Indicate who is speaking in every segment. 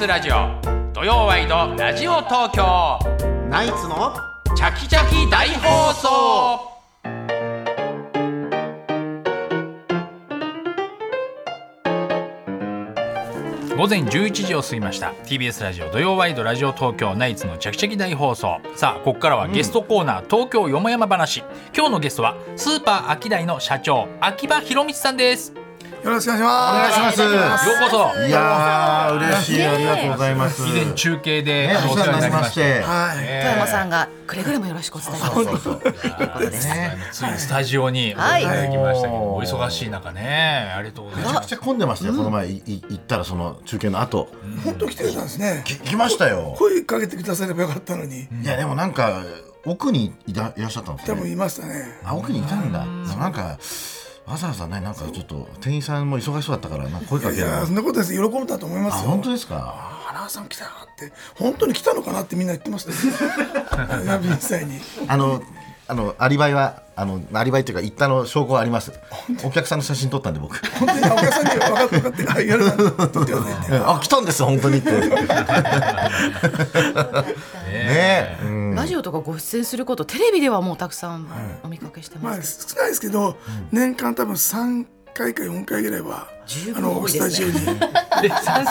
Speaker 1: TBS ラジオ。土曜ワイドラジオ東京。
Speaker 2: ナイツの
Speaker 1: チャキチャキ大放送。午前11時を過ぎました。TBS ラジオ土曜ワイドラジオ東京ナイツのチャキチャキ大放送。さあここからはゲストコーナー、東京よもやま話。今日のゲストはスーパーアキダイの社長秋葉博光さんです
Speaker 3: よろしくお願いします。
Speaker 2: お願いします。
Speaker 1: ようこそ。
Speaker 2: いやー嬉しい。ありがとうございます。
Speaker 1: 以前中継で、
Speaker 2: ねお世話になりまして。
Speaker 3: はい。
Speaker 4: 富山さんがくれぐれもよろしくお伝えください。
Speaker 2: そうそう。
Speaker 4: という。
Speaker 1: ついにスタジオにお
Speaker 4: はい。
Speaker 1: 越しいただきましたけど、お忙しい中ね。ありがとうございます。
Speaker 2: めちゃくちゃ混んでましたよ。この前行ったらその中継の後。
Speaker 3: 本当来てたんですね。
Speaker 2: き来ましたよ。
Speaker 3: 声かけてくださればよかったのに、
Speaker 2: いやでもなんか奥にいたいらっしゃったんですね。
Speaker 3: 多分いましたね。
Speaker 2: あ奥にいたんだ。なんかわざわざねなんかちょっと店員さんも忙しそうだったからなんか声かけ
Speaker 3: いやそんなことです。喜んだと思い
Speaker 2: あ
Speaker 3: ますよ。
Speaker 2: 本当ですか？
Speaker 3: 花輪さん来たよって本当に来たのかなってみんな言ってましたよ。ラビ実際に。
Speaker 2: あのあのアリバイはあのアリバイっていうか行ったの証拠はあります。お客さんの写真撮ったんで僕。
Speaker 3: 本当に？お客さんに分かって分かってはいやるな。とって。
Speaker 2: あ来たんです本当にって。ねえ、うん。
Speaker 4: ラジオとかご出演することテレビではもうたくさんお見かけして
Speaker 3: まあ
Speaker 4: ます
Speaker 3: 少ないですけど、年間多分三回か四回ぐらいは
Speaker 4: 十
Speaker 3: あのスタジオに。
Speaker 1: で三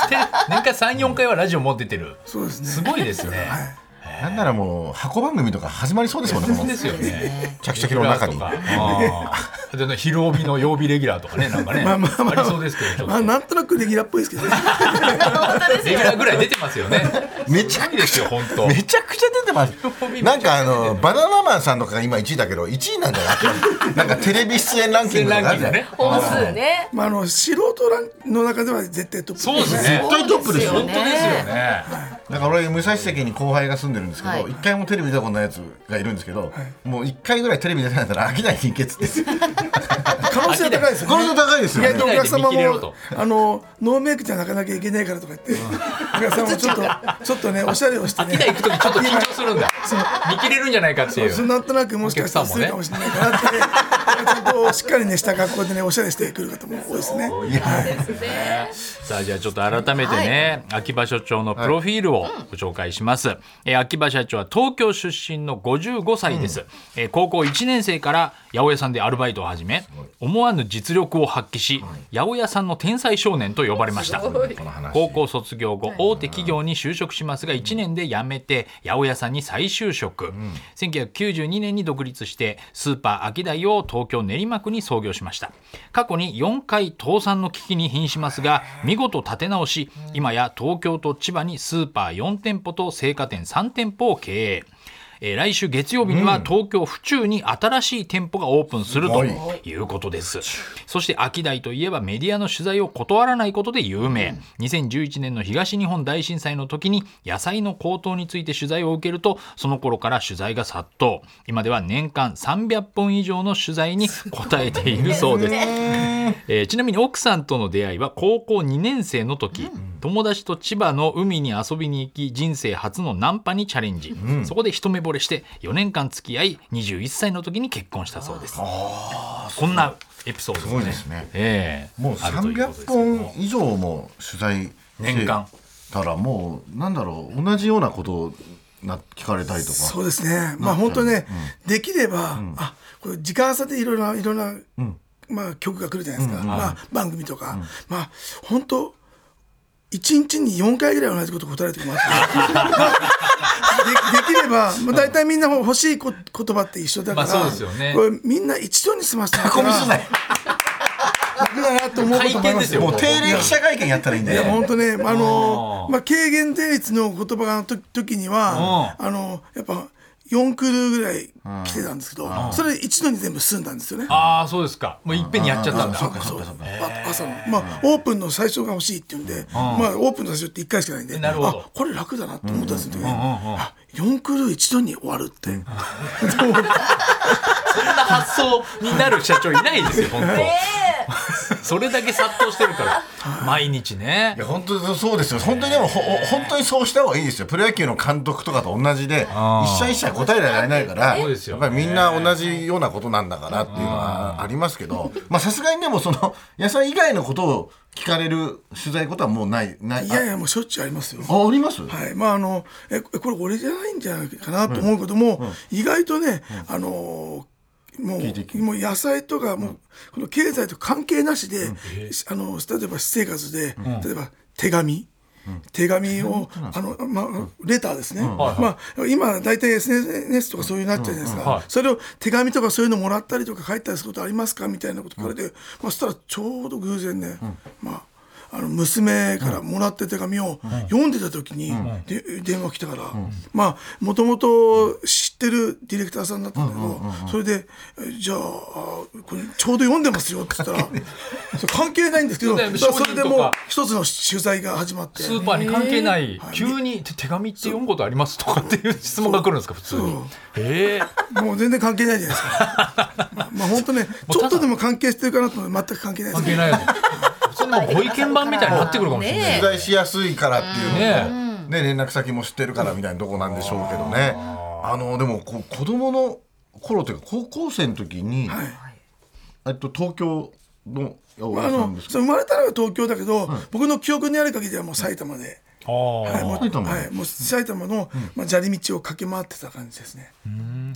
Speaker 1: 年間三四回はラジオ持っててる。
Speaker 3: そうですね。
Speaker 1: すごいですね、
Speaker 3: はい。
Speaker 2: なんならもう箱番組とか始まりそうですもんね
Speaker 1: ですよね。
Speaker 2: チャキチャキの中に。
Speaker 1: でね昼帯の曜日レギュラーとかねなんかね
Speaker 3: まあまあまあ
Speaker 1: りそうですけどちょっと。
Speaker 3: まあなんとなくレギュラーっぽいですけどね。
Speaker 1: レギュラーぐらい出てますよね。
Speaker 2: めちゃ
Speaker 1: いいですよ本当。
Speaker 2: めちゃくちゃ出てます。なんかあのバナナマンさんとかが今1位だけど1位なんじゃな。いなんかテレビ出演ランキングとかあるじゃん
Speaker 1: ね。
Speaker 4: 本数ね。
Speaker 3: まああの素人ランの中では絶対トップ。
Speaker 1: そうですね。
Speaker 2: 絶対トップですよ。
Speaker 1: 本当ですよね
Speaker 2: だから俺武蔵関に後輩が住んでるんですけど、
Speaker 4: はい。
Speaker 2: 一回もテレビ出たことないやつがいるんですけど、もう一回ぐらいテレビ出たんだったら飽きないに行けって。
Speaker 3: 可能性は高いですよね。
Speaker 2: この人高いですよね。
Speaker 3: 意外とお客様もあのノーメイクじゃなかなきゃいけないからとか言ってお客様もちょっと ちょっと。ねおしゃれをしてね。
Speaker 1: 秋田行く時ちょっと緊張するんだ。見切れるんじゃないかっていう。
Speaker 3: そうなんとなくもしかしたらするかもしれないかなってねちゃんとしっかりねした格好でねおしゃれしてくる方も多いですね。
Speaker 1: さあじゃあちょっと改めてね、秋葉所長のプロフィールをご紹介します、えー秋葉社長は東京出身の55歳です、えー高校1年生から八百屋さんでアルバイトを始め思わぬ実力を発揮し、八百屋さんの天才少年と呼ばれました。高校卒業後大手企業に就職しますが1年で辞めて八百屋さんに再就職、1992年に独立してスーパーアキダイを東京練馬区に創業しました。過去に4回倒産の危機に瀕しますが見事立て直し今や東京と千葉にスーパー4店舗と青果店3店舗を経営えー来週月曜日には東京府中に新しい店舗がオープンするということです。そして秋大といえばメディアの取材を断らないことで有名。2011年の東日本大震災の時に野菜の高騰について取材を受けるとその頃から取材が殺到。今では年間300本以上の取材に答えているそうです。えーちなみに奥さんとの出会いは高校2年生の時、友達と千葉の海に遊びに行き人生初のナンパにチャレンジ、そこで一目惚れして4年間付き合い21歳の時に結婚したそうです。こんなエピソード
Speaker 2: すごいですね。
Speaker 1: ええ
Speaker 2: もう
Speaker 1: あるということ
Speaker 2: 300
Speaker 1: ですけども。
Speaker 2: 本以上も取材して
Speaker 1: 年間。
Speaker 2: たらもうなんだろう同じようなことをな聞かれたりとか。
Speaker 3: そうですね。まあ本当ね、できれば、あこれ時間差でいろいろないろんな、まあ曲が来るじゃないですか。まあ番組とか、まあ本当一日に4回ぐらい同じこと答える時もあって。でできれば、まあ、大体みんな欲しいこ言葉って一緒だから、
Speaker 1: まあそうですよね。
Speaker 3: これみんな一度に済ませたら。楽だなと思うこともありますよ。
Speaker 2: もう定例記者会見やったらいいんだ
Speaker 3: いや
Speaker 2: よ
Speaker 3: 本当ね、あのまあ、軽減定率の言葉がと時には、あのやっぱ4クールぐらい来てたんですけど、それ一度に全部済んだんですよね。
Speaker 1: ああそうですか。もういっぺんにやっちゃったんだ。
Speaker 3: そうそうあ朝の。まあオープンの最初が欲しいっていうんで、まあオープンの最初って1回しかないんで
Speaker 1: なるほど。
Speaker 3: あこれ楽だなと思ったんですよね、あ4クール一度に終わるって、
Speaker 1: そん。な発想になる社長いないですよ本当それだけ殺到してるから。毎日ね。
Speaker 2: いや本当にそうですよ。本当にでもほほ本当にそうした方がいいですよ。プロ野球の監督とかと同じで一社一社答えられないから
Speaker 1: そうですよ
Speaker 2: やっぱりみんな同じようなことなんだからっていうのはありますけどまあさすがにでもその野菜以外のことを聞かれる取材ことはもうないない
Speaker 3: いやいやもうしょっちゅうありますよ。
Speaker 2: ああります、
Speaker 3: はい、まああのえこれ俺じゃないんじゃないかなと思うけども、意外とね、あのもうもう野菜とかもう、この経済と関係なしで、あの例えば私生活で、例えば手紙、手紙を、あの、まあ、レターですね。まあ、今、大体 SNS とかそういうなっちゃうじゃないですか。
Speaker 1: はい。
Speaker 3: それを手紙とかそういうのもらったりとか書いたりすることありますか？みたいなこと聞かれて、まあ、そしたらちょうど偶然ね、まあ、あの娘からもらった手紙を読んでた時に、で電話来たから、まあもともと知ってるディレクターさんだったんだけど、それでえ「じゃああこれちょうど読んでますよ」って言ったら 関係ないんですけど
Speaker 1: そ
Speaker 3: れでもう一つの取材が始まって。
Speaker 1: スーパーに関係ない、急に手手紙って読むことありますとかっていう質問が来るんですか普通に。へえ。
Speaker 3: もう全然関係ないじゃないですか。まあ、まあ本当ね ちょっとでも関係してるかなと思って全く関係ないです
Speaker 1: 関係ないんなご意見番みたいになってくるかもしれない、
Speaker 4: ね
Speaker 2: 取材しやすいからっていう
Speaker 1: ね
Speaker 2: ね連絡先も知ってるからみたいなとこなんでしょうけどね。あのでもこ子供の頃というか高校生の時に、えっと東京の
Speaker 3: 生まれたのが東京だけど、僕の記憶にある限りはもう埼玉で。
Speaker 1: あ
Speaker 3: はい、
Speaker 1: あ
Speaker 3: もう
Speaker 2: 埼玉
Speaker 3: はい、もう埼玉の、まあ、砂利道を駆け回ってた感じですね。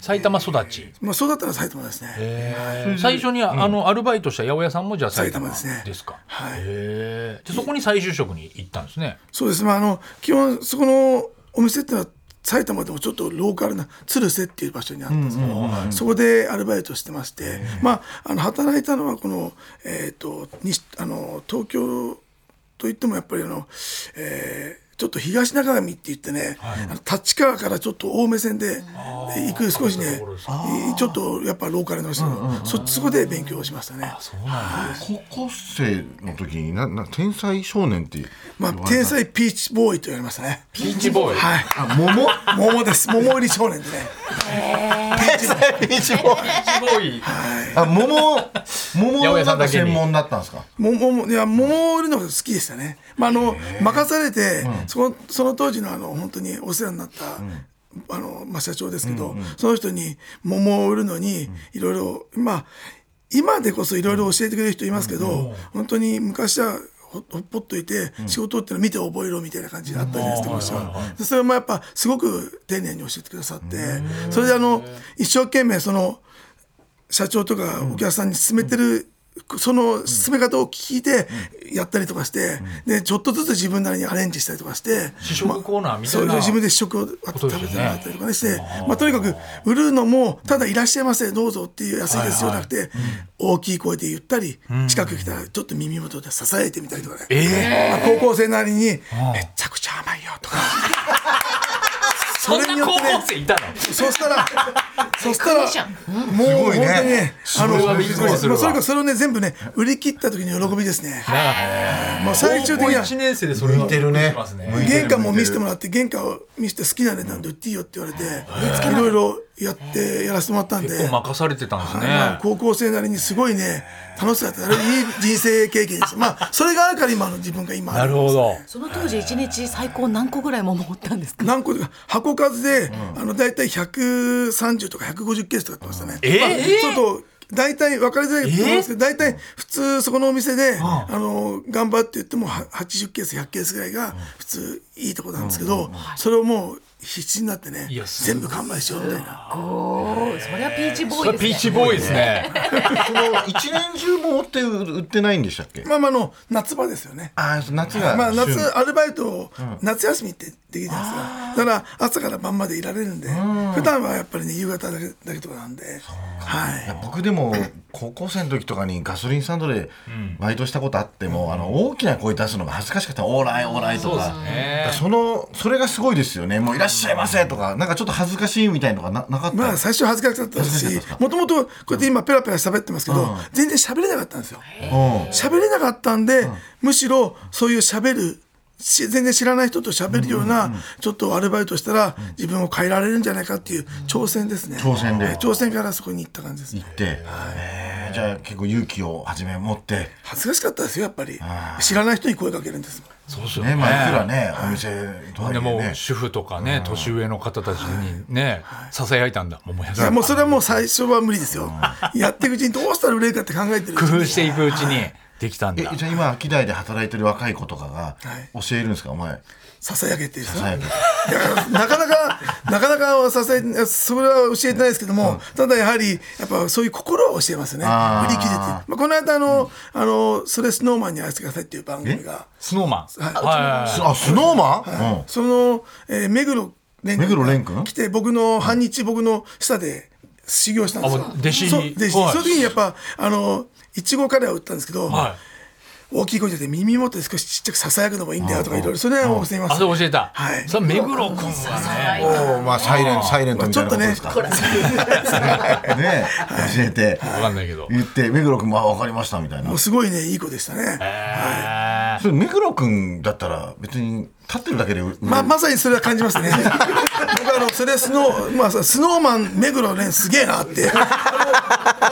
Speaker 1: 埼玉育ち。
Speaker 3: まあ、そうだったら埼玉ですね。
Speaker 1: へえ最初にあのアルバイトした八百屋さんもじゃあ埼玉。
Speaker 3: ですね。
Speaker 1: ですか。
Speaker 3: はい。
Speaker 1: へえでそこに再就職に行ったんですね。
Speaker 3: そうです。まあ、あの、基本、そこのお店っていうのは。埼玉でもちょっとローカルな鶴瀬っていう場所にあったんですけど、そこでアルバイトしてまして、まあ、あの働いたのはこの、えっ、と西あの東京といってもやっぱりあの、えーちょっと東中上って言ってね、あの立川からちょっと青梅線で行く少しねいちょっとやっぱローカルの人、そそこで勉強をしましたね。
Speaker 2: 高校生の時になな天才少年って
Speaker 3: まあ、天才ピーチボーイと言われましたね。
Speaker 1: ピーチボーイ。
Speaker 3: はい。
Speaker 2: あ桃？
Speaker 3: 桃です。桃入り少年でね。
Speaker 2: 天才ピーチボーイ。
Speaker 1: ピーチボーイ。
Speaker 2: あ桃桃
Speaker 1: 八百屋さ
Speaker 2: なん
Speaker 1: んだけに。
Speaker 2: か専門だったんですか？
Speaker 3: 桃いや桃売るのが好きでしたね。まああの任されて、そのその当時のあの本当にお世話になった。あのまあ、社長ですけど、その人に桃を売るのにいろいろまあ今でこそいろいろ教えてくれる人いますけど、本当に昔はほほっぽっといて、仕事ってのは見て覚えろみたいな感じだったじゃないですか、昔はでそれもやっぱすごく丁寧に教えてくださって、それであの一生懸命その社長とかお客さんに勧めてる、その進め方を聞いてやったりとかして、でちょっとずつ自分なりにアレンジしたりとかして
Speaker 1: 試食コーナーみた
Speaker 3: そ
Speaker 1: いうな
Speaker 3: 自分で試食を食べてもらったりとかねして、まあ、とにかく売るのもただいらっしゃいませどうぞっていう安いですよじゃなくて、大きい声で言ったり、近く来たらちょっと耳元で支えてみたりとかね、
Speaker 1: え
Speaker 3: まあ高校生なりにめちゃくちゃ甘いよとか。
Speaker 1: そんな高校生いたの？
Speaker 3: そしたら、そしたら
Speaker 4: じゃん、
Speaker 3: もう本当にあ
Speaker 1: それはびっくりするわ。
Speaker 3: もうそれからそれをね、全部ね、売り切った時の喜びですね。もう最終的には、
Speaker 1: 1年生でそれ
Speaker 2: 向いてるね。
Speaker 3: 玄関も見せてもらって、玄関を見せて好きな値段で売っていいよって言われて、いろいろやって、やらせてもらったんで。
Speaker 1: 結、構任されてたんですね、
Speaker 3: まあ高校生なりにすごいね、楽しかった。いい人生経験です。まあ、それがあるから今の自分が今あ
Speaker 1: なるほど。
Speaker 4: その当時一日最高何個ぐらい桃売ったんですか？
Speaker 3: 何個か？箱数で、あの大体130とか150ケースとかやってましたね。
Speaker 1: えー？
Speaker 3: まあちょっと大体分かりづらいと思いますけど、大体普通そこのお店で、あの頑張って言ってもは80ケース100ケースぐらいが普通いいとこなんですけど、それをもう必死になってね全部完売しようみたいな。
Speaker 4: おーそりゃピーチボーイですね。
Speaker 1: ピーチボーイですね。
Speaker 2: その一年中もって売ってないんでしたっけ？
Speaker 3: まあまああの夏場ですよね。
Speaker 2: ああ夏が
Speaker 3: まあ
Speaker 2: 旬。
Speaker 3: 夏アルバイトを夏休みってできるじゃないですか。だから朝から晩までいられるんで、普段はやっぱりね夕方だけだけとかなんで、はい。
Speaker 2: 僕でも高校生の時とかにガソリンスタンドでバイトしたことあっても、あの大きな声出すのが恥ずかしかった「オーライオーライ」と
Speaker 1: そうです
Speaker 2: か
Speaker 1: ね
Speaker 2: そのそれがすごいですよね「もういらっしゃいませ」とかなんかちょっと恥ずかしいみたいのがななかった、
Speaker 3: まあ最初恥ずかしかったですしもともとこうやって今ペラペラ喋ってますけど、全然喋れなかったんですよ。
Speaker 2: うん。
Speaker 3: 喋れなかったんで、むしろそういう喋るし全然知らない人と喋るようなちょっとアルバイトしたら自分を変えられるんじゃないかっていう挑戦ですね。
Speaker 2: 挑戦で。
Speaker 3: はい。挑戦からそこに行った感じですね。
Speaker 2: 行って、えーじゃあ結構勇気を初め持って。
Speaker 3: 恥ずかしかったですよやっぱり。知らない人に声かけるんですもん。
Speaker 1: そうですよね。
Speaker 2: ねまあいくらねお店とはい
Speaker 1: でも主婦とかね年上の方たちにねささやい。たんだ。桃屋
Speaker 3: もうそれはもう最初は無理ですよ。やっていくうちにどうしたら売れるかって考えてるうちに。
Speaker 1: 工夫していくうちにできたんだ。
Speaker 2: えじゃあ今秋台で働いてる若い子とかが
Speaker 3: はい。
Speaker 2: 教えるんですか？お前。
Speaker 3: ささやけっていう
Speaker 2: ささやけ
Speaker 3: なかなかなかなかはささやそれは教えてないですけども、ただやはりやっぱそういう心を教えますね。
Speaker 2: あー。
Speaker 3: 売り切れて、まあ、この間あの、あのそれスノーマンに会わせてくださいっていう番組が。
Speaker 1: スノーマン。
Speaker 3: はい。
Speaker 1: はい。
Speaker 2: すあスノーマン、うん。
Speaker 3: その、えー、目黒蓮
Speaker 2: 目黒蓮君
Speaker 3: 来て僕の半日僕の下で修行したんですよ。
Speaker 1: あもう弟子に。
Speaker 3: 弟子
Speaker 1: はい。
Speaker 3: その時にやっぱあのいちごカレーを売ったんですけど、
Speaker 1: はい。
Speaker 3: 大きい声で耳元で少しちっちゃくささやくのもいいんだよとかいろいろそれは教えます
Speaker 1: あそれ教えた。
Speaker 3: はい。
Speaker 1: それ目黒君はね。
Speaker 2: おーまあサイレンサイレントみたいなことですか、ね教えて。
Speaker 1: 分かんないけど。
Speaker 2: 言って目黒君もあ分かりましたみたいな。
Speaker 3: もうすごいねいい子でしたね、
Speaker 1: へ
Speaker 2: それ目黒君だったら別に立ってるだけで
Speaker 3: ままさにそれは感じますね僕あのそれスノー、まあ、スノーマン目黒蓮すげえなって。あ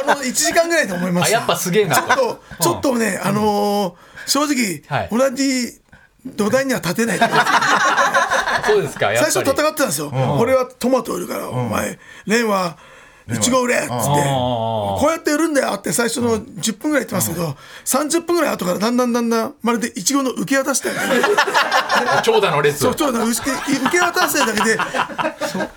Speaker 3: のあの1時間ぐらいで思いました
Speaker 1: あやっぱすげえな。
Speaker 3: ちょっとちょっとね、あのー正直、
Speaker 1: はい。
Speaker 3: 同じ土台には立てない
Speaker 1: そうですか
Speaker 3: 最初戦ってたんですよ、俺はトマト売るから、お前蓮はいちご売れっつって、こうやって売るんだよって最初の10分ぐらい言ってますけど、30分ぐらい後からだんだんだんだんまるでいちごの受け渡したよね。
Speaker 1: 長蛇の列。
Speaker 3: そうちょうど受け渡しだけで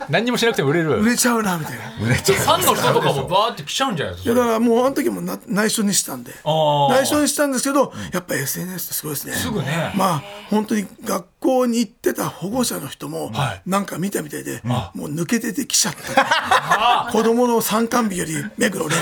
Speaker 1: 何にもしなくても売れる。
Speaker 3: 売れちゃうなみたいな。
Speaker 2: 売れちゃう。
Speaker 1: ファンの人とかもバーって来ちゃうんじゃないですか
Speaker 3: いやだからもうあの時もな内緒にしたんで。
Speaker 1: ー。
Speaker 3: 内緒にしたんですけどやっぱ SNS ってすごいですね。
Speaker 1: すぐね。
Speaker 3: まあ本当に学校に行ってた保護者の人も
Speaker 1: はい。
Speaker 3: なんか見たみたいで、もう抜け出てきちゃった。子供の参観日より目黒連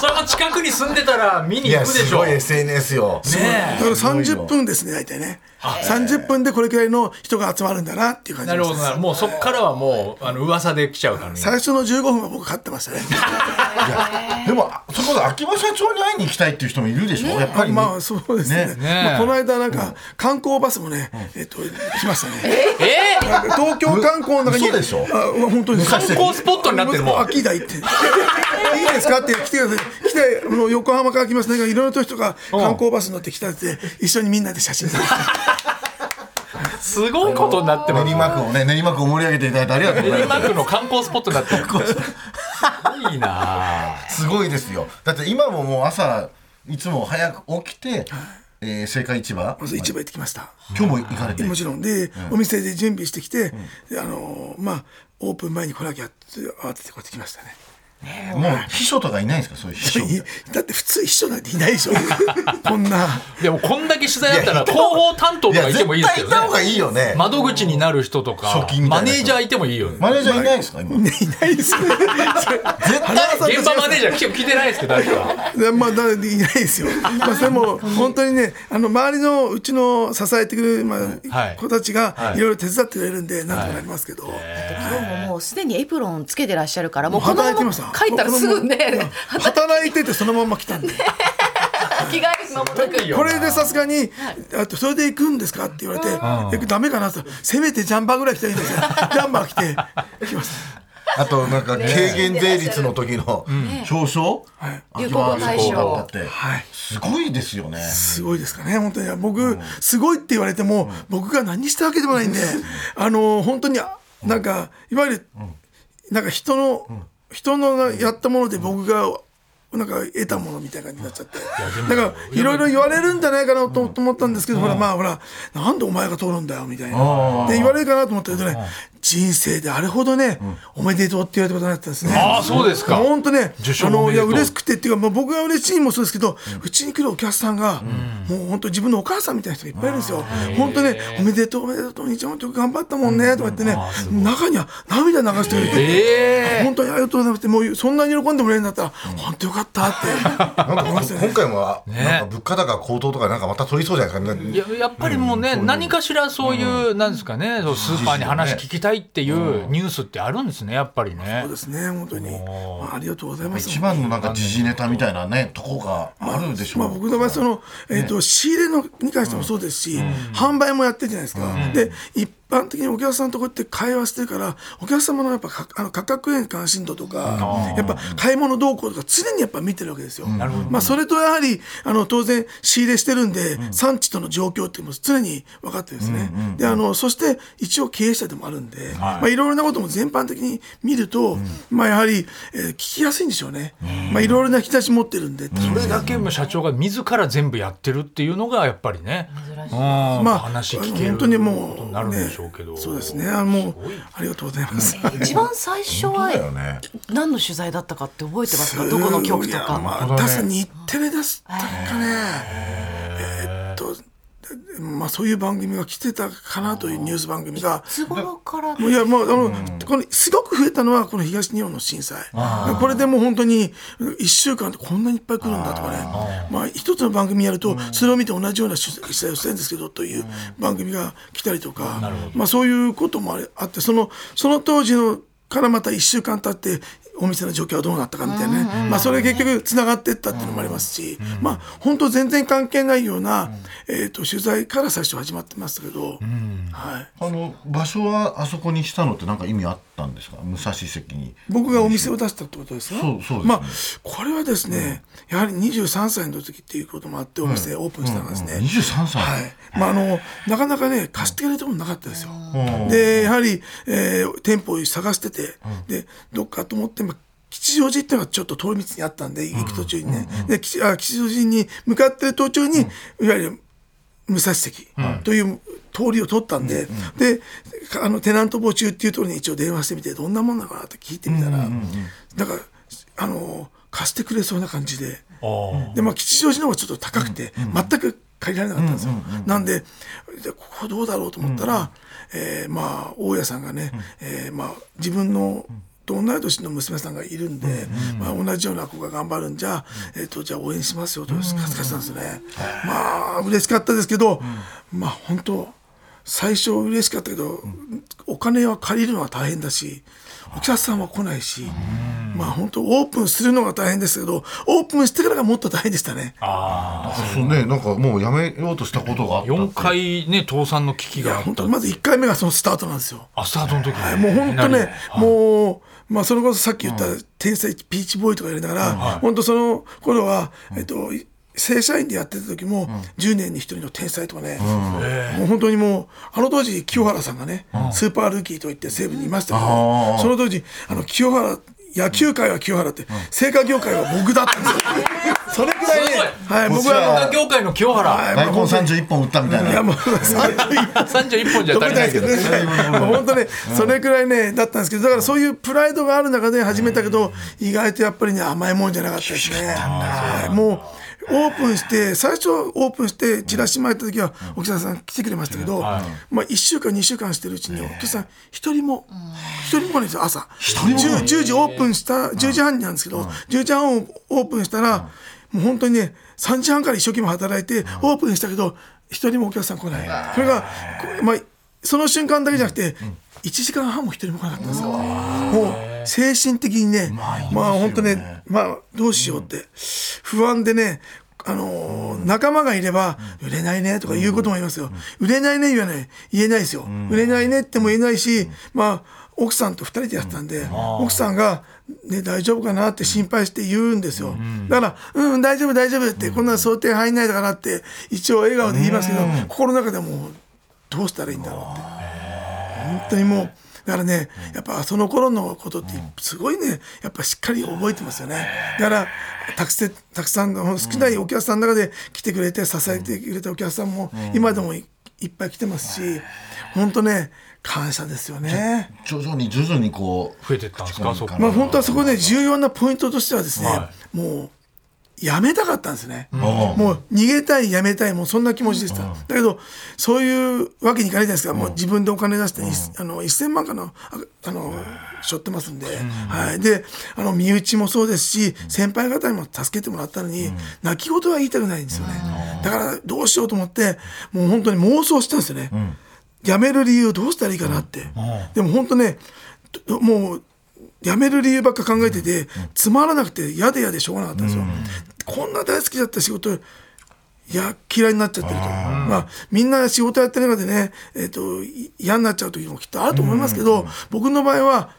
Speaker 1: それも近くに住んでたら見に行くですしょ。
Speaker 2: ごい SNS よ。
Speaker 1: ね
Speaker 3: だから30分ですね大体ね。30分でこれくらいの人が集まるんだなっていう感じです。
Speaker 1: なるほどなるほど。もうそっからはもうあの噂で来ちゃうからね。
Speaker 3: 最初の15分は僕勝ってましたね。
Speaker 2: でもあそこで秋葉社長に会いに行きたいっていう人もいるでしょ、やっぱり、ね、
Speaker 3: まあそうですね。
Speaker 2: ね。
Speaker 1: ね
Speaker 3: まあ、この間なんか観光バスもね、えっと来ましたね。
Speaker 1: え？ー
Speaker 3: 東京観光の中に
Speaker 2: 嘘でしょ。
Speaker 3: あ本当に
Speaker 1: 観光スポットになってるもん。
Speaker 3: 秋台って。いいですか？って来てください来てあの横浜から来ますね。いろんな人が観光バス乗って来たって一緒にみんなで写真撮って
Speaker 1: すごいことになってます
Speaker 2: 練馬区をね練馬区を盛り上げていただいてありがとうござい
Speaker 1: 練
Speaker 2: ます。
Speaker 1: 馬区の観光スポットになってるいいなあ
Speaker 2: すごいですよ。だって今ももう朝いつも早く起きて、えー、青果市場。
Speaker 3: まず市場行ってきました。
Speaker 2: 今日も行かれて。
Speaker 3: もちろん。で、お店で準備してきて、であのまあオープン前に来なきゃって慌ててこうやって来ましたね
Speaker 2: もう秘書とかいないんですか？そういう秘書
Speaker 3: い だって普通秘書なんていないでしょ。こんな。
Speaker 1: でもこんだけ取材あったら広報担当とかいてもいいですけど
Speaker 2: 絶対いた方が
Speaker 1: ね
Speaker 2: いいよね。
Speaker 1: 窓口になる人とかマネージャーいてもいいよ
Speaker 2: マネージャーいないんですか？今。
Speaker 3: ねいないです。よ
Speaker 2: 絶対。
Speaker 1: 現場マネージャー来て来てないですけど誰か
Speaker 3: でまあだいないですよ。まあそれも本当にねあの周りのうちの支えてくれる、まあ
Speaker 1: はい。
Speaker 3: 子たちが
Speaker 1: はい。
Speaker 3: い。ろいろ手伝ってくれるんでなんとかなりますけど、
Speaker 4: 今日ももうすでにエプロンつけてらっしゃるからもうこのまま帰ったらすぐね
Speaker 3: 働いててそのまま来たんで。
Speaker 4: 着替える間もなく
Speaker 3: これでさすがに「あとそれで行くんですか?」って言われて「えダメかな?」って言ったらせめてジャンバーぐらい着たらいいんですよ。ジャンバー着て来ました。
Speaker 2: あとなんか軽減税率の時の表彰、
Speaker 4: 流行語大賞。
Speaker 2: だって、
Speaker 3: はい。
Speaker 2: すごいですよね。
Speaker 3: すごいですかね本当に。僕、すごいって言われても、僕が何したわけでもないんで、あの本当にあなんかいわゆる、なんか人の、人のやったもので僕がなんか得たものみたいな感じになっちゃって。なんかいろいろ言われるんじゃないかなと思ったんですけど、ほらまあほらなんでお前が通るんだよみたいな。で言われるかなと思ったけどね人生であれほどね、おめでとうって言われたことになったんですね。
Speaker 1: ああそうですか。
Speaker 3: 本当ね
Speaker 1: 受賞
Speaker 3: あのいや嬉しくてっていうか、まあ、僕が嬉しいのもそうですけどうち、に来るお客さんが、もう本当自分のお母さんみたいな人がいっぱいいるんですよ。本当ねおめでとうおめでとうお兄ちゃん頑張ったもんねとか言ってね中には涙流してくれて。
Speaker 1: ええ
Speaker 3: 本当にありがとうございますってもうそんなに喜んでもらえるんだったら、本当よかったって
Speaker 2: なんか今回もなんか物価高高騰とかなんかまた取りそうじゃないですかね
Speaker 1: いややっぱりもうね、何かしらそういう、なんですかねスーパーに話聞きたいっていうニュースってあるんですねやっぱりね。
Speaker 3: そうですね本当に、まあ、ありがとうございます。
Speaker 2: 一番のなんか時事ネタみたいなねとこがあるでしょう、
Speaker 3: まあ、僕の場合その、えーと仕入れのに関してもそうですし、販売もやってるじゃないですか、で一般的にお客さんとこうやって会話してるからお客様のやっぱかあの価格への関心度とかやっぱ買い物動向とか常にやっぱ見てるわけですよ。まあ、それとやはりあの当然仕入れしてるんで、産地との状況っていうのも常に分かってるんですね。であのそして一応経営者でもあるんで、い。まあ、いろいろなことも全般的に見ると、まあ、やはり、えー聞きやすいんでしょうね。まあ、いろいろな引き出し持ってるんで、
Speaker 1: それだけも社長が自ら全部やってるっていうのがやっぱりね、うん
Speaker 3: まあ、
Speaker 1: 話聞ける
Speaker 3: 本当にもう、
Speaker 1: ことになるんでしょうけど、
Speaker 3: そうですね。あのもうありがとうございます。
Speaker 4: 一番最初は何の取材だったかって覚えてますか？どこの局とか、
Speaker 3: まあ、確かに日テレだったかね。まあ、そういう番組が来てたかなというニュース番組が。
Speaker 4: いつ頃から？
Speaker 3: いやもうあの、このすごく増えたのはこの東日本の震災。これでもう本当に1週間でこんなにいっぱい来るんだとかねまあ、一つの番組やるとそれを見て同じような取材をしてるんですけどという番組が来たりとか、まあ、そういうこともあってそのその当時のからまた1週間経ってお店の状況はどうなったかみたいなね、まあ、それ結局つながっていったっていうのもありますし、まあ本当全然関係ないような、えー、と取材から最初始まってましたけど、はい、
Speaker 2: あの場所はあそこにしたのって何か意味あった？んですか？武蔵関に。
Speaker 3: 僕がお店を出したってことですね。
Speaker 2: そうそうですね。
Speaker 3: まあこれはですね、やはり23歳の時っていうこともあってお店オープンしたんですね。
Speaker 2: 23歳、
Speaker 3: はい、まああのなかなかね貸してくれるところなかったですよ。でやはり、えー店舗を探してて、でどっかと思って、まあ、吉祥寺っていうのがちょっと通り道にあったんで行く途中にね、で吉あ吉祥寺に向かってる途中に、いわゆる武蔵関という通りを通ったんで、であのテナント募集っていうところに一応電話してみてどんなもんなのかなって聞いてみたら、だからあの貸してくれそうな感じで。でまあ吉祥寺の方がちょっと高くて、全く借りられなかったんですよ。なんででここどうだろうと思ったら、えーまあ大家さんがね、えーまあ、自分のと同い年の娘さんがいるんで、まあ、同じような子が頑張るんじゃ、えー、とじゃあ応援しますよと貸し貸したんですよね。まあ嬉しかったですけど、まあ本当最初嬉しかったけど、お金は借りるのは大変だしお客さんは来ないし、まあ本当オープンするのが大変ですけどオープンしてからがもっと大変でしたね。
Speaker 2: そうねなんかもうやめようとしたことがあったって。
Speaker 1: 4回ね倒産の危機があった
Speaker 3: 本当まず1回目がそのスタートなんですよ。
Speaker 1: あスタートの時に、
Speaker 3: もう本当ね、
Speaker 1: う
Speaker 3: もう、まあ、それこそさっき言った天才ピーチボーイとかやりながら、本当その頃は、えっと、正社員でやってた時も、10年に1人の天才とかね、もう本当にもう、あの当時、清原さんがね、スーパールーキーと言って西武にいましたけど、その当時、あの清原、野球界は清原って、青果業界は僕だったんですよ。それぐらいね、はい、僕は。
Speaker 1: 映画業界の清原、
Speaker 3: はい
Speaker 2: 大根31本売ったみたいな。
Speaker 3: いやもう31
Speaker 1: 31本。じゃ足りないけど
Speaker 3: どこですけどね。本当ね、それくらいねだったんですけどだからそういうプライドがある中で始めたけど、意外とやっぱりね甘いもんじゃなかったですね。はいもうオープンして最初オープンしてチラシ巻いた時はお客さん来てくれましたけど、まあ1週間2週間してるうちにお客さん一人も一人も来ないんですよ朝。10, 10時オープンした10時半なんですけど、10時半をオープンしたら、もう本当にね3時半から一生懸命働いてオープンしたけど一人もお客さん来ない。それが、こまあ、その瞬間だけじゃなくて1時間半も一人も来なかったんですよ。もう精神的にねまあ本当ねまあどうしようって。不安でねあのー仲間がいれば売れないねとか言うことも言いますよ、売れないね言わない。言えないですよ、売れないねっても言えないし、まあ奥さんと2人でやってたんで、奥さんが、ね、大丈夫かなって心配して言うんですよ、だから「うん大丈夫大丈夫」って、こんな想定入んないだからって一応笑顔で言いますけど、心の中でもうどうしたらいいんだろうって。本当にもうだからねやっぱその頃のことってすごいねやっぱしっかり覚えてますよね。だからたくさんたくさんの少ないお客さんの中で来てくれて支えてくれたお客さんも今でもいいっぱい来てますし本当ね感謝ですよね。
Speaker 2: 徐々に徐々にこう
Speaker 1: 増えてったんですか？
Speaker 3: まあ本当はそこで重要なポイントとしてはですね、もうやめたかったんですね、もう逃げたいやめたいもうそんな気持ちでした、だけどそういうわけにいかないじゃないですか、もう自分でお金出して、いあの1000万かのああの背負ってますんで、はい、であの身内もそうですし先輩方にも助けてもらったのに、泣き言は言いたくないんですよね、だからどうしようと思ってもう本当に妄想したんですよね、辞める理由どうしたらいいかなって、でも本当ねどもう辞める理由ばっか考えてて、つまらなくて嫌で嫌でしょうがなかったんですよ、こんな大好きだった仕事いや嫌いになっちゃってると、まあ、みんな仕事やってる中でね、えー、とい嫌になっちゃう時もきっとあると思いますけど、僕の場合は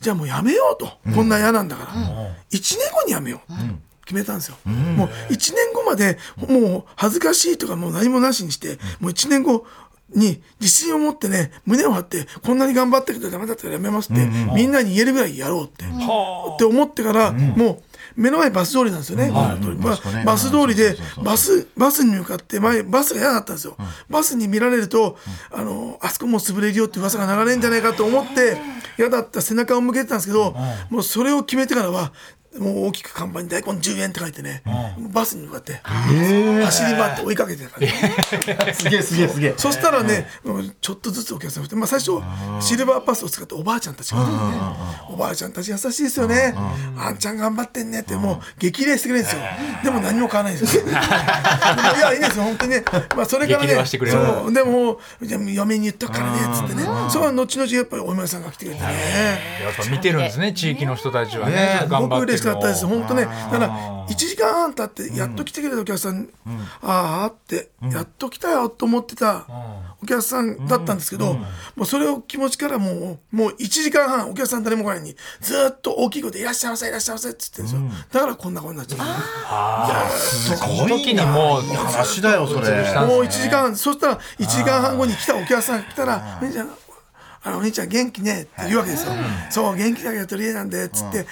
Speaker 3: じゃあもうやめようと、こんな嫌なんだから、1年後にやめよう、決めたんですよ、もう1年後までもう恥ずかしいとかもう何もなしにして、もう1年後に自信を持ってね胸を張ってこんなに頑張ったけどダメだったらやめますって、みんなに言えるぐらいやろうって、って思ってから、もう目の前バス通りなんですよね、バ
Speaker 2: バスね。
Speaker 3: バス通りでバスバスに向かって前バスが嫌だったんですよ、バスに見られると、あのあそこもう潰れるよって噂が流れるんじゃないかと思って嫌だった背中を向けてたんですけど、もうそれを決めてからはもう大きく看板に「大根10円」って書いてね、バスに向かって走り回って追いかけてたからね、
Speaker 2: すげえすげえすげえ。
Speaker 3: そしたらね、ちょっとずつお客さんまあ、最初シルバーパスを使っておばあちゃんたちがね、おばあちゃんたち優しいですよね、あんちゃん頑張ってんねってもう激励してくれるんですよ、でも何も買わないんですよ。いやいいですよ本当にね、まあ、それからねそう。でも嫁に言っとくからねっつってね、それは後々やっぱりお嫁さんが来てくれてね。
Speaker 1: やっぱ見てるんですね地域の人たちはね。頑張
Speaker 3: 僕
Speaker 1: って
Speaker 3: かったです。本当ねだから1時間半経ってやっと来てくれたお客さん、ああって、やっと来たよと思ってたお客さんだったんですけど、もうそれを気持ちからもうもう1時間半お客さん誰も来ないのにずーっと大きい声で「いらっしゃいませいらっしゃいませ」っつってんですよ、だからこんなことになっちゃう
Speaker 2: す
Speaker 1: その時にもう
Speaker 2: いい話だよそれ。
Speaker 1: したん
Speaker 3: もう1
Speaker 1: ですね
Speaker 3: 時間半そしたら1時間半後に来たお客さん来たら「お兄ちゃんあのお兄ちゃん元気ね」って言うわけですよ「そう元気だけど取り柄なんで」っつって。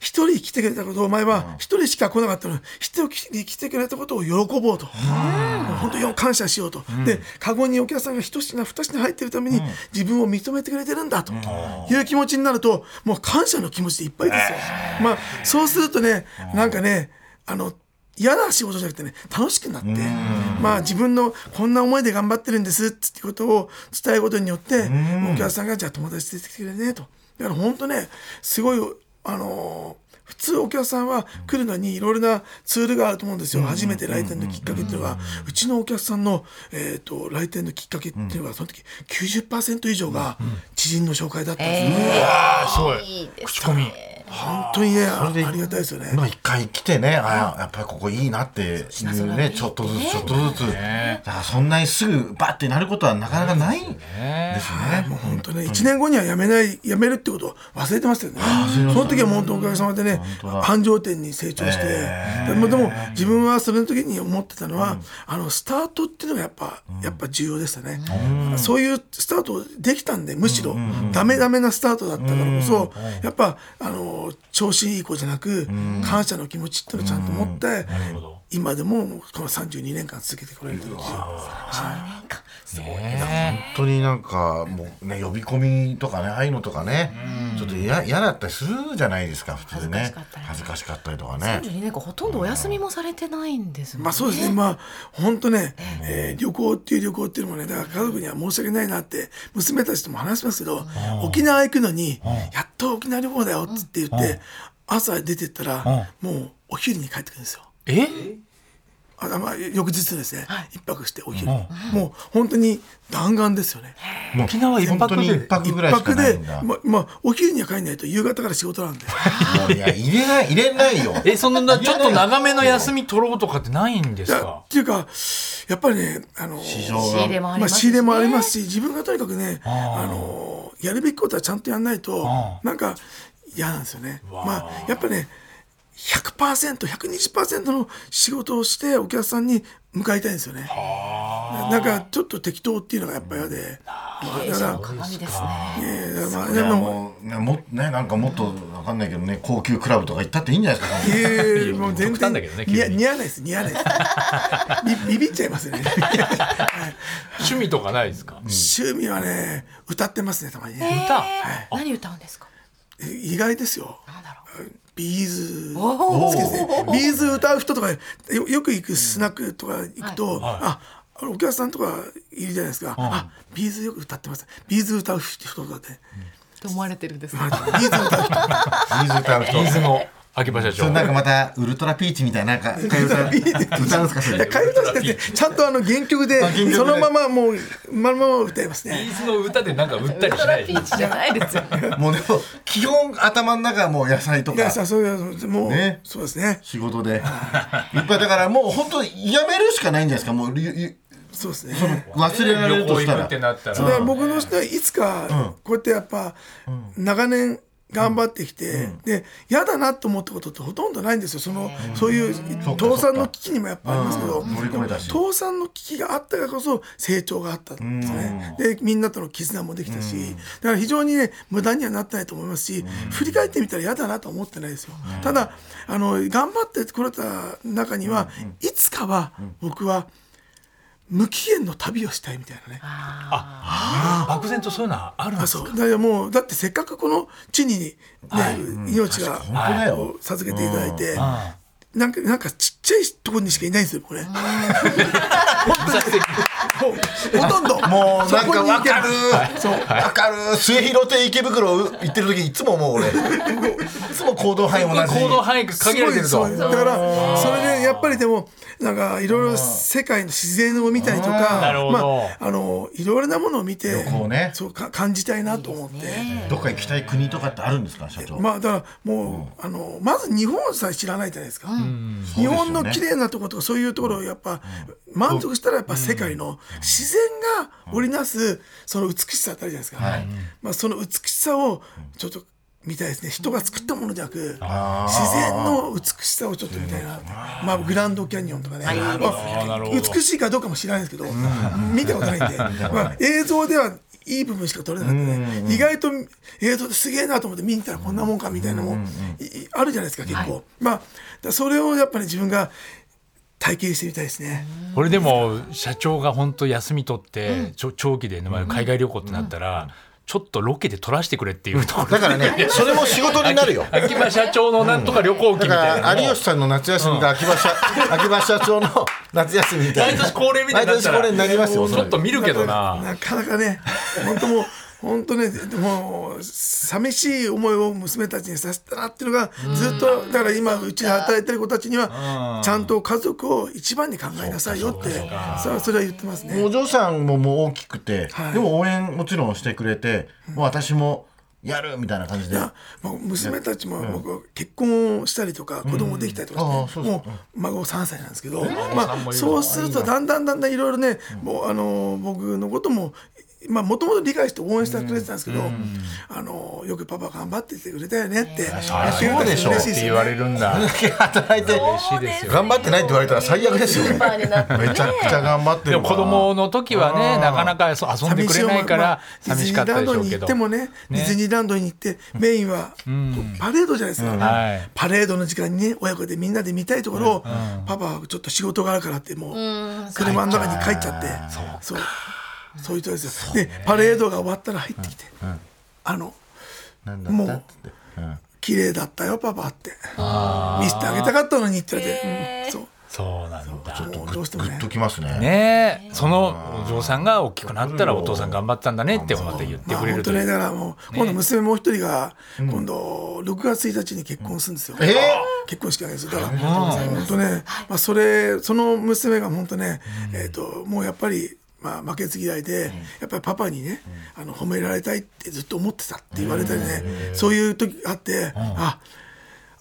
Speaker 3: 一人来てくれたことをお前は一人しか来なかったの。に一人来てくれたことを喜ぼうと。本当に感謝しようと、でカゴにお客さんが一品二品入ってるために自分を認めてくれてるんだという気持ちになるともう感謝の気持ちでいっぱいですよ。まあそうするとねなんかねあの嫌な仕事じゃなくてね楽しくなってまあ自分のこんな思いで頑張ってるんですってことを伝えることによってお客さんがじゃあ友達連れてきてくれねと。だから本当ねすごいあの普通お客さんは来るのにいろいろなツールがあると思うんですよ、初めて来店のきっかけっていうのは、うちのお客さんの、えー、と来店のきっかけっていうのはその時90%以上が知人の紹介だったんですね、
Speaker 1: すごい。
Speaker 4: いいです
Speaker 1: 口コミ。
Speaker 3: 本当にねあありがたいですよね。
Speaker 2: まあ一回来てねあやっぱりここいいなっていうねちょっとずつちょっとずつ。だからそんなにすぐバッてなることはなかなかないんですよね。
Speaker 3: もう本当ね、1年後には辞めない、辞めるってことを忘れてましたよね。その時は本当おかげさまでね、繁盛店に成長して、でもでも自分はそれの時に思ってたのは、あのスタートっていうのがやっぱ、やっぱ重要でしたね。そういうスタートできたんで、むしろダメダメなスタートだったからこそ、やっぱあの調子いい子じゃなく、感謝の気持ちっていうのをちゃんと持って、今でもこの32年間続けてこれるんですよ。
Speaker 2: 本当になんかもうね呼び込みとかねああいうのとかねちょっと嫌嫌だったりするじゃないですか普通ね。恥
Speaker 4: 恥
Speaker 2: ずかしかったりとかね。
Speaker 4: 32年間ほとんどお休みもされてないんですもんね。
Speaker 3: まあそうですね、まあ本当ね、えー旅行っていう旅行っていうのもね、だから家族には申し訳ないなって、娘たちとも話しますけど、沖縄行くのに、やっと沖縄旅行だよって言って、朝出てったら、もうお昼に帰ってくるんですよ。
Speaker 1: え？
Speaker 3: あまあ、翌日ですね、一泊してお昼。に、もう本当に弾丸ですよね。
Speaker 1: 沖縄一
Speaker 2: 本当に一
Speaker 1: 泊で
Speaker 2: 泊ぐらいしか
Speaker 3: 一泊で
Speaker 2: ないんだ、
Speaker 3: ままあ、お昼には帰んないと夕方から仕事なんで。
Speaker 2: も ういや入れない入れないよ。
Speaker 1: えそんなちょっと長めの休み取ろうとかってないんですか？
Speaker 3: っていうか、やっぱりね、あの、
Speaker 2: 市場
Speaker 4: 仕入れもあり
Speaker 3: ま
Speaker 4: すし、
Speaker 3: 仕入れもありますし自分がとにかくねあのやるべきことはちゃんとやんないと
Speaker 1: あ
Speaker 3: なんか嫌なんですよね。まあやっぱね 100%120% の仕事をしてお客さんに向かいたいんですよね。なんかちょっと適当っていうのがやっぱ嫌で、まあ、だから
Speaker 4: 鏡ですね。
Speaker 3: えーまあ
Speaker 2: いや
Speaker 3: でも
Speaker 2: もうねもねなんかもっとわかんないけどね高級クラブとか行ったっていいんじゃないですか
Speaker 3: いやいやいやもう全然
Speaker 1: だけどね
Speaker 3: 似合わないです似合わないです。ビビビっちゃいますよね。
Speaker 1: 趣味とかないですか？
Speaker 3: 趣味はね歌ってますねたまにね。
Speaker 1: 歌
Speaker 4: 何歌うんですか？
Speaker 3: 意外ですよ。ビーズ
Speaker 4: お
Speaker 3: 好きですね。ビーズ歌う人とかよよく行くスナックとか行くと、
Speaker 1: はい
Speaker 3: あお客さんとかいるじゃないですか。あビーズよく歌ってます。ビーズ歌う人とかで、
Speaker 4: と思われてるんです
Speaker 3: ビ
Speaker 4: か。
Speaker 3: ーズ歌う人。
Speaker 2: ビーズ歌う人
Speaker 1: ビーズの秋葉社長。
Speaker 2: それなんかまたウルトラピーチみたいななんか歌歌うんですかそれ。
Speaker 3: 替え歌じゃなくてちゃんとあの原曲でそのままもうまのまま歌いますね。
Speaker 1: ビーズの歌でなんか売ったりしない？
Speaker 4: ピーチじゃないですよ。
Speaker 2: もうでも基本頭の中はもう野菜とか。
Speaker 3: いやさそういうもう、
Speaker 2: ね。
Speaker 3: そうですね。
Speaker 2: 仕事で。いっぱいだからもう本当にやめるしかないんじゃないですか？もう
Speaker 3: そうですね。
Speaker 2: 忘れられるとしたら。
Speaker 3: 僕の人はいつかこうやってやっぱ長年頑張ってきて、で嫌だなと思ったことってほとんどないんですよ。その、そういう倒産の危機にもやっぱありますけど、
Speaker 2: うん。
Speaker 3: 倒産の危機があったからこそ成長があったんですね、でみんなとの絆もできたし、だから非常にね無駄にはなってないと思いますし、振り返ってみたら嫌だなとは思ってないですよ、ただあの頑張ってこれた中には、いつかは僕は無期限の旅をしたいみたいなね、
Speaker 1: 漠然とそういうのはあるんですか？
Speaker 3: あそう。だからもうだってせっかくこの地に、ね命が授けていただいて、なんかなんかちっちゃいところにしかいないんですよこれ。ほとんど。
Speaker 2: もうなんかわかる。
Speaker 3: そう。
Speaker 2: わかる。末広亭池袋行ってる時いつももう俺。いつも行動範囲同じ。
Speaker 1: 行動範囲が限られてると。
Speaker 3: すごいそうだからそれでやっぱりでもなんかいろいろ世界の自然を見たりとかまああのいろいろなものを見てそうか感じたいなと思って。
Speaker 2: どっか行きたい国とかってあるんですか社長。
Speaker 3: まあだからもう、あのまず日本さえ知らないじゃないですか、日本の綺麗なところとかそういうところをやっぱ、満足したらやっぱ世界の自然が織りなすその美しさってあるじゃないですか、まあ、その美しさをちょっと見たいですね。人が作ったものじゃなく自然の美しさをちょっと見たいな。まあグランドキャニオンとかね、まあ美しいかどうかも知らないですけど、見たことないんで、まあ、映像ではいい部分しか撮れなかったね、意外と映像ですげえなと思って見に行ったらこんなもんかみたいなのもあるじゃないですか結構、まあそれをやっぱり自分が体験してみたいですね、
Speaker 1: これでも社長が本当休み取って、ちょ長期で、ねまあ海外旅行ってなったら、ちょっとロケで撮らせてくれっていうところ。
Speaker 2: だからね それも仕事になるよ。
Speaker 1: 秋葉社長のなんとか旅行記み
Speaker 2: だ
Speaker 1: たいなのも
Speaker 2: から有吉さんの夏休みが秋葉社 秋葉社長の夏休みみたいな
Speaker 1: 毎年恒例みたいにな
Speaker 2: 毎年恒例になりますよ
Speaker 1: ちょっと見るけどな。
Speaker 3: なかなかね本当もう本当ねもう寂しい思いを娘たちにさせたなっていうのがずっとだから今うちで働いてる子たちにはちゃんと家族を一番に考えなさいよってさそれは言ってますね。
Speaker 2: お嬢さんももう大きくて、
Speaker 3: はい。
Speaker 2: でも応援もちろんしてくれて、もう私もやるみたいな感じで。
Speaker 3: 娘たちも僕結婚したりとか子供できたりとかもう孫3歳なんですけどまあそうするとだんだんだんだんいろいろねもうあの僕のこともまあもともと理解して応援してくれてたんですけどあのよくパパ頑張っててくれたよねって。言ってくれたら
Speaker 2: そうでしょ。
Speaker 3: 嬉しいですよ
Speaker 1: って言われ
Speaker 3: ね。
Speaker 1: る。んだ
Speaker 2: 働いて頑張ってないって言われたら最悪ですよね。めちゃくちゃ頑張ってるわ。
Speaker 1: 子供の時はねなかなか遊んでくれないから
Speaker 3: ディズニ
Speaker 1: 寂しかっ
Speaker 3: ーランドに
Speaker 1: たでしょうけど。
Speaker 3: 行ってもねディズニーランドに行ってメインはパレードじゃないですか、
Speaker 1: はい。
Speaker 3: パレードの時間にね親子でみんなで見たいところを、パパはちょっと仕事があるからってもう車の中に帰っちゃって。そうそういう人ですよ。でパレードが終わったら入ってきて、あの
Speaker 2: なんだった？っつって、うん。
Speaker 3: 綺麗だったよパパって。見せてあげたかったのにって言われて、うんそう。
Speaker 1: そうなんだ。
Speaker 3: もう。どうしてもね。
Speaker 2: グッときますね。
Speaker 1: ねえ。そのお嬢さんが大きくなったらお父さん頑張ったんだねってまた言って
Speaker 3: まあ
Speaker 1: くれるという。
Speaker 3: 本当ねだからもう今度娘もう一人が今度6月1日に結婚するんですよ、
Speaker 2: え
Speaker 3: 結婚式なんですよ。だから本当ね、まあ、それその娘が本当ね、えー、ともうやっぱり、まあ、負けず嫌いで、やっぱりパパにね、あの褒められたいってずっと思ってたって言われたりね、そういう時があって、あ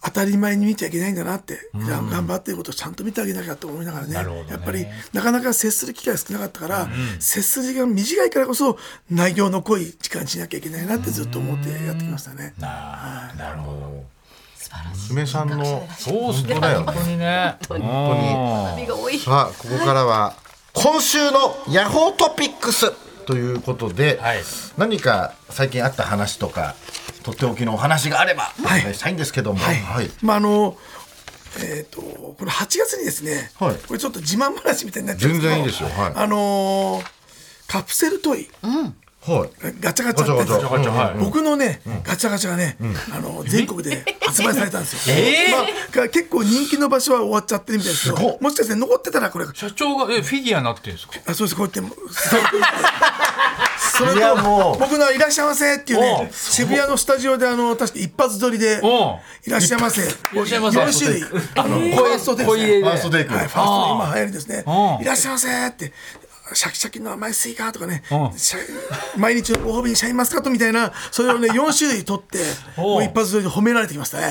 Speaker 3: 当たり前に見ちゃいけないんだなって、じゃあ頑張ってることをちゃんと見てあげなきゃと思いながらね
Speaker 1: ね。
Speaker 3: やっぱりなかなか接する機会が少なかったから、接する時間が短いからこそ内容の濃い時間にしなきゃいけないなってずっと思ってやってきましたね。
Speaker 1: あーなるほど。
Speaker 2: 娘さんの
Speaker 1: そうっすね。
Speaker 2: 本当だよ
Speaker 1: 本当に。ね本
Speaker 2: 当
Speaker 4: 旅が多い。
Speaker 2: さあここからは今週のヤホートピックスということで、
Speaker 1: はい。
Speaker 2: 何か最近あった話とかとっておきのお話があればお願いしたいんですけども、
Speaker 3: はい、
Speaker 2: はい。
Speaker 3: まああのえっ、とこれ8月にですね、
Speaker 2: はい。
Speaker 3: これちょっと自慢話みたいになっちゃうんですけど
Speaker 2: 全然いいですよ。はい。
Speaker 3: あのーカプセルトイ、
Speaker 2: はい
Speaker 3: ガチャガチャって
Speaker 2: ガチャガチャ。
Speaker 1: はい。
Speaker 3: 僕のね、ガチャガチャがね、あの全国で 発売されたんですよ。
Speaker 1: えー？
Speaker 3: まあが結構人気の場所は終わっちゃってるみたいですけど、もしかして残ってたらこれ、
Speaker 1: 社長がえフィギュアになってるんですか？
Speaker 3: あそうです。こうやって。もう。それ
Speaker 2: いや
Speaker 3: と
Speaker 2: もう。
Speaker 3: 僕の「いらっしゃいませ」っていう
Speaker 1: お
Speaker 3: ね
Speaker 1: う。
Speaker 3: 渋谷のスタジオであの確か一発撮りで
Speaker 1: おう「
Speaker 3: いらっしゃいませ」
Speaker 1: らっしゃいませ
Speaker 3: 4種類。あのファーストですね。
Speaker 1: 小入れ
Speaker 2: ファーストテイク
Speaker 3: はい、ファースト今流行りですね。
Speaker 1: う。ん
Speaker 3: いらっしゃいませって。シャキシャキの甘いスイカとかね毎日のご褒美にシャインマスカットみたいな、それをね、4種類取って、もう一発で褒められてきましたね。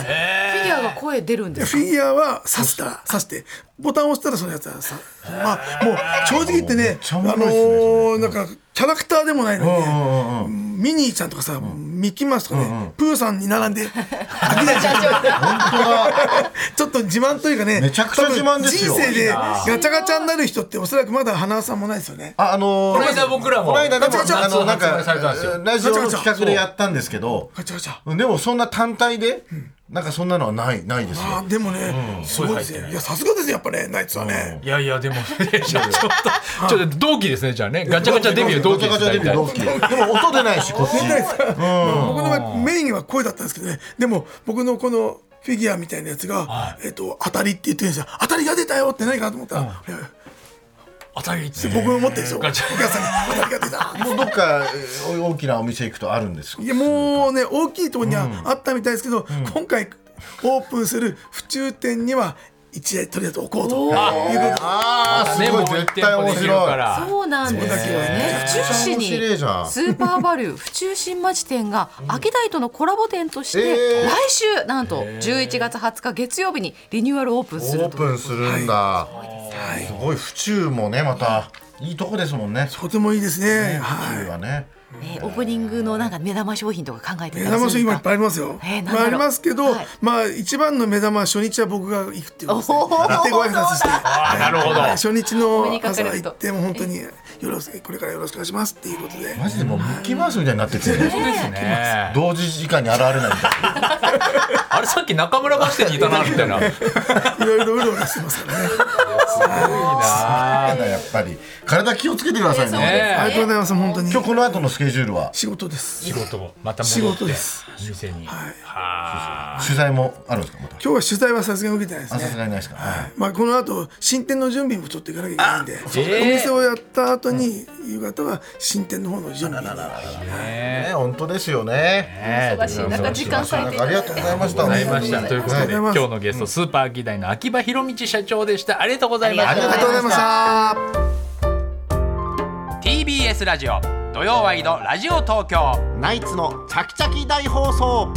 Speaker 4: フィギュアが声出るんですか？
Speaker 3: フィギュアは刺したら、刺して、ボタンを押したらそのやつはさ、まあ、もう正直言ってね、あのーなんか、キャラクターでもないのにね、ミニーちゃんとかさ、ミッキーマウスとかね、プーさんに並んで、飽きないじゃん。ちょっと自慢というかね、
Speaker 2: めちゃくちゃ自慢ですよ。
Speaker 3: 人生でガチャガチャになる人っておそらくまだ花輪さんもないですよね。
Speaker 2: ああのー
Speaker 1: この間僕らも
Speaker 2: この間でも
Speaker 3: ガチャガチャ
Speaker 2: あのなんかラジオの企画でやったんですけど
Speaker 3: ガチャガチャ。
Speaker 2: でもそんな単体でなんかそんなのはないないですよ。
Speaker 3: でもね、すごいですね。いや、さすがですね、やっぱね、ナイツはね。
Speaker 1: いやいやでも 社長とちょっと同期ですねじゃあね。ガチャガチャデビュー同期
Speaker 2: ガチャガチャデビュー同期。でも音出ないしこっち。
Speaker 3: 僕のメインは声だったんですけどね。でも僕のこのフィギュアみたいなやつが、えっと当たりって言ってるんですよ。当たりが出たよって何かと思ったら、いや
Speaker 1: 当たりって。
Speaker 3: 僕も持ってるんですよ。お母さんに当たりが出た。
Speaker 2: もうどっかえー大きなお店行くとあるんです
Speaker 3: いやもうね大きいところにはあったみたいですけど、今回オープンする府中店には一台とりあえず置こうと。い。うこと。で
Speaker 2: ああすごい絶対面白い。
Speaker 1: ら
Speaker 4: そうなんですよね。府中市にスーパーバリュー 府中新町店がアキダイとのコラボ店として
Speaker 2: えー。
Speaker 4: 来週なんと11月20日月曜日にリニューアルオープンす
Speaker 2: オー。プンするんだ。すごい。府中もねまたい。いとこですもんね。
Speaker 3: とてもいいですね。
Speaker 2: 府
Speaker 3: はい
Speaker 2: 中はね
Speaker 4: ねオープニングのなんか目玉商品とか考えて
Speaker 3: 目玉商品もいっぱいありますよ。
Speaker 4: えー
Speaker 3: まあありますけど、
Speaker 4: はい。
Speaker 3: まあ一番の目玉は初日は僕が行くっていうことですね。てご挨拶して。
Speaker 1: あなるほど。
Speaker 3: はい。初日の朝行ってもう本当によろしくこれからよろしくお願いしますっていうことで。
Speaker 2: マジでもうミッキーマウスみたいになってて。
Speaker 1: そうですね。
Speaker 2: 同時時間に現れないみたい。な
Speaker 1: あれさっき中村バス停にいたなみたいな。い
Speaker 3: いろいろうろうろしてますからね。
Speaker 2: ただやっぱり。体気をつけてくださいね
Speaker 1: ね。
Speaker 3: ありがとうございます本当に。
Speaker 2: 今日この後のスケジュールは？
Speaker 3: 仕事です。
Speaker 1: 仕事もまた
Speaker 3: 仕事です。
Speaker 1: 店に。
Speaker 3: はい。
Speaker 1: は
Speaker 2: 取材もあるんですかまた？
Speaker 3: 今日は取材はさすがに受けてないです
Speaker 2: あさす
Speaker 3: ね。
Speaker 2: がにないですか、はい。
Speaker 3: まあこの後新店の準備もちょっと行かなきゃいけないんで、
Speaker 1: えー。
Speaker 3: お店をやった後に夕方は新店の方の準備。に。
Speaker 2: ね本当ですよね。
Speaker 4: 忙しい。中時間割いて。い。
Speaker 2: ありがとうございました
Speaker 1: ございました。ということで、今日のゲストスーパーアキダイの秋葉博道社長でした。ありがとうございました。
Speaker 3: ありがとうございました。
Speaker 1: TBS ラジオ土曜ワイドラジオ東京。
Speaker 5: ナイツのチャキチャキ大放送